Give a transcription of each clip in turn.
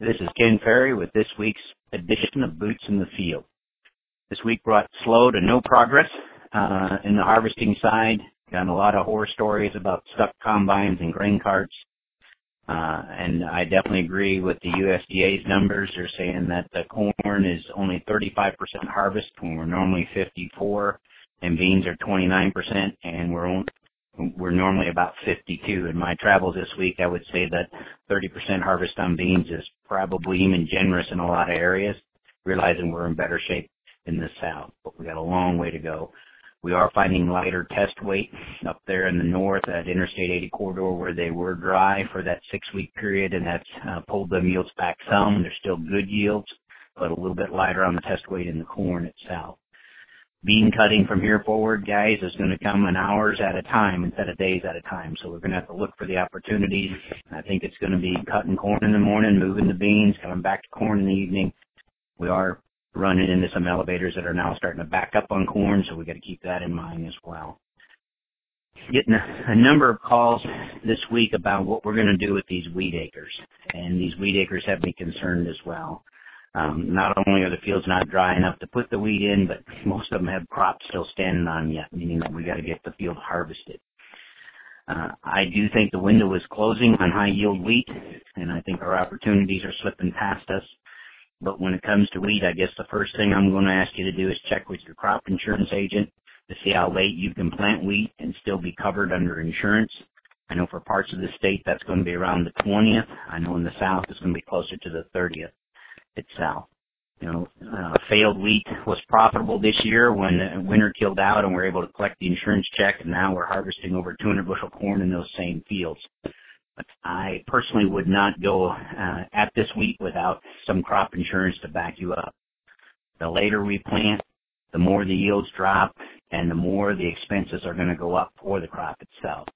This is Ken Ferrie with this week's edition of Boots in the Field. This week brought slow to no progress uh, in the harvesting side. Got a lot of horror stories about stuck combines and grain carts. Uh, and I definitely agree with the USDA's numbers. They're saying that the corn is only 35% harvest when we're normally 54 and beans are 29% and we're only, we're normally about 52. In my travels this week, I would say that 30% harvest on beans is probably even generous in a lot of areas, realizing we're in better shape in the south, but we got a long way to go. We are finding lighter test weight up there in the north at Interstate 80 corridor where they were dry for that six week period and that's uh, pulled them yields back some. They're still good yields, but a little bit lighter on the test weight in the corn itself. Bean cutting from here forward, guys, is going to come in hours at a time instead of days at a time. So we're going to have to look for the opportunities. I think it's going to be cutting corn in the morning, moving the beans, coming back to corn in the evening. We are running into some elevators that are now starting to back up on corn, so we got to keep that in mind as well. Getting a, a number of calls this week about what we're going to do with these wheat acres, and these wheat acres have me concerned as well. Um, not only are the fields not dry enough to put the wheat in, but most of them have crops still standing on yet, meaning that we got to get the field harvested. Uh, I do think the window is closing on high yield wheat, and I think our opportunities are slipping past us. But when it comes to wheat, I guess the first thing I'm going to ask you to do is check with your crop insurance agent to see how late you can plant wheat and still be covered under insurance. I know for parts of the state that's going to be around the 20th. I know in the south it's going to be closer to the 30th itself. You know, uh, failed wheat was profitable this year when winter killed out and we are able to collect the insurance check and now we're harvesting over 200 bushel corn in those same fields. But I personally would not go uh, at this wheat without some crop insurance to back you up. The later we plant, the more the yields drop, and the more the expenses are going to go up for the crop itself.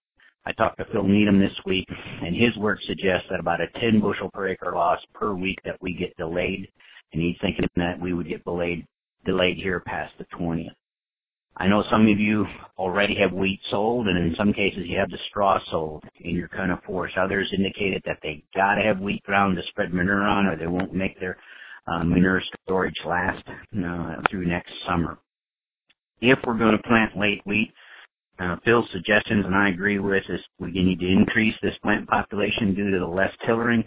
I talked to Phil Needham this week, and his work suggests that about a 10 bushel per acre loss per week that we get delayed, and he's thinking that we would get delayed delayed here past the 20th. I know some of you already have wheat sold, and in some cases you have the straw sold in your kind of forest. Others indicated that they got to have wheat ground to spread manure on, or they won't make their uh, manure storage last uh, through next summer. If we're going to plant late wheat, uh, Phil's suggestions, and I agree with, is we need to increase this plant population due to the less tillering.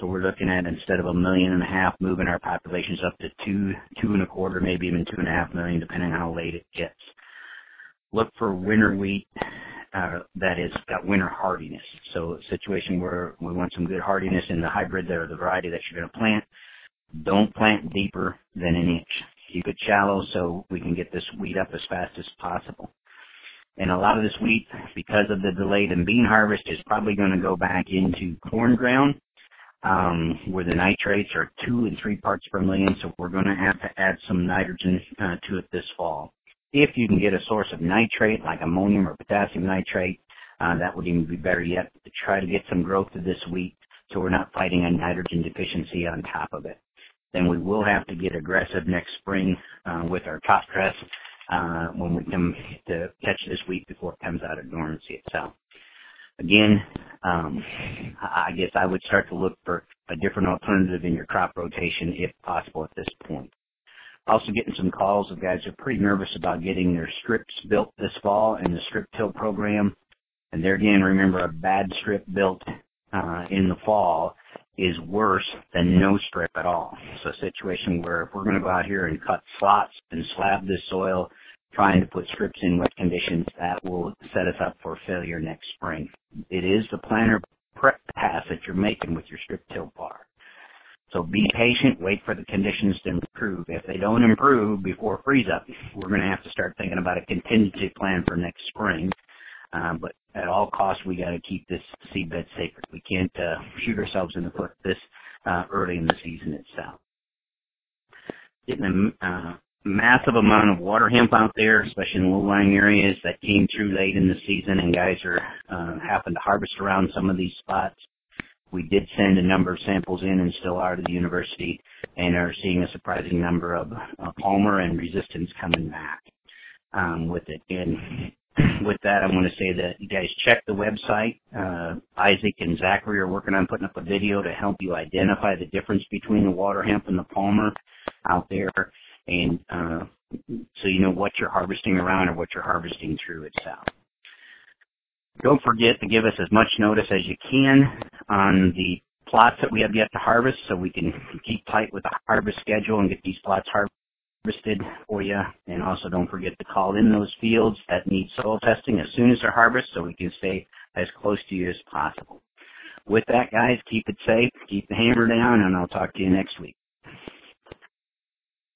So we're looking at instead of a million and a half, moving our populations up to two, two and a quarter, maybe even two and a half million, depending on how late it gets. Look for winter wheat uh, that has got winter hardiness. So a situation where we want some good hardiness in the hybrid or the variety that you're going to plant. Don't plant deeper than an inch. Keep it shallow so we can get this wheat up as fast as possible. And a lot of this wheat, because of the delayed in bean harvest, is probably going to go back into corn ground um, where the nitrates are two and three parts per million, so we're going to have to add some nitrogen uh, to it this fall. If you can get a source of nitrate like ammonium or potassium nitrate, uh, that would even be better yet to try to get some growth to this wheat so we're not fighting a nitrogen deficiency on top of it. Then we will have to get aggressive next spring uh, with our top dress uh, when we come to catch this wheat before it comes out of dormancy itself again, um, I guess I would start to look for a different alternative in your crop rotation if possible at this point. Also getting some calls of guys who are pretty nervous about getting their strips built this fall in the strip till program. And there again, remember a bad strip built uh, in the fall is worse than no strip at all. So a situation where if we're going to go out here and cut slots and slab this soil, trying to put strips in wet conditions, that will set us up for failure next spring. It is the planter prep pass that you're making with your strip till bar. So be patient, wait for the conditions to improve. If they don't improve before freeze up, we're going to have to start thinking about a contingency plan for next spring. Uh, but costs, we got to keep this seedbed sacred. We can't uh, shoot ourselves in the foot this uh, early in the season itself. Getting a uh, massive amount of water hemp out there, especially in low-lying areas that came through late in the season, and guys are uh, happen to harvest around some of these spots. We did send a number of samples in and still are to the university, and are seeing a surprising number of uh, palmer and resistance coming back um, with it. And with that, I want to say that you guys check the website. Uh, Isaac and Zachary are working on putting up a video to help you identify the difference between the water hemp and the palmer out there, and uh, so you know what you're harvesting around or what you're harvesting through itself. Don't forget to give us as much notice as you can on the plots that we have yet to harvest so we can keep tight with the harvest schedule and get these plots harvested for you. And also don't forget to call in those fields that need soil testing as soon as they're harvested so we can stay as close to you as possible. With that, guys, keep it safe, keep the hammer down, and I'll talk to you next week.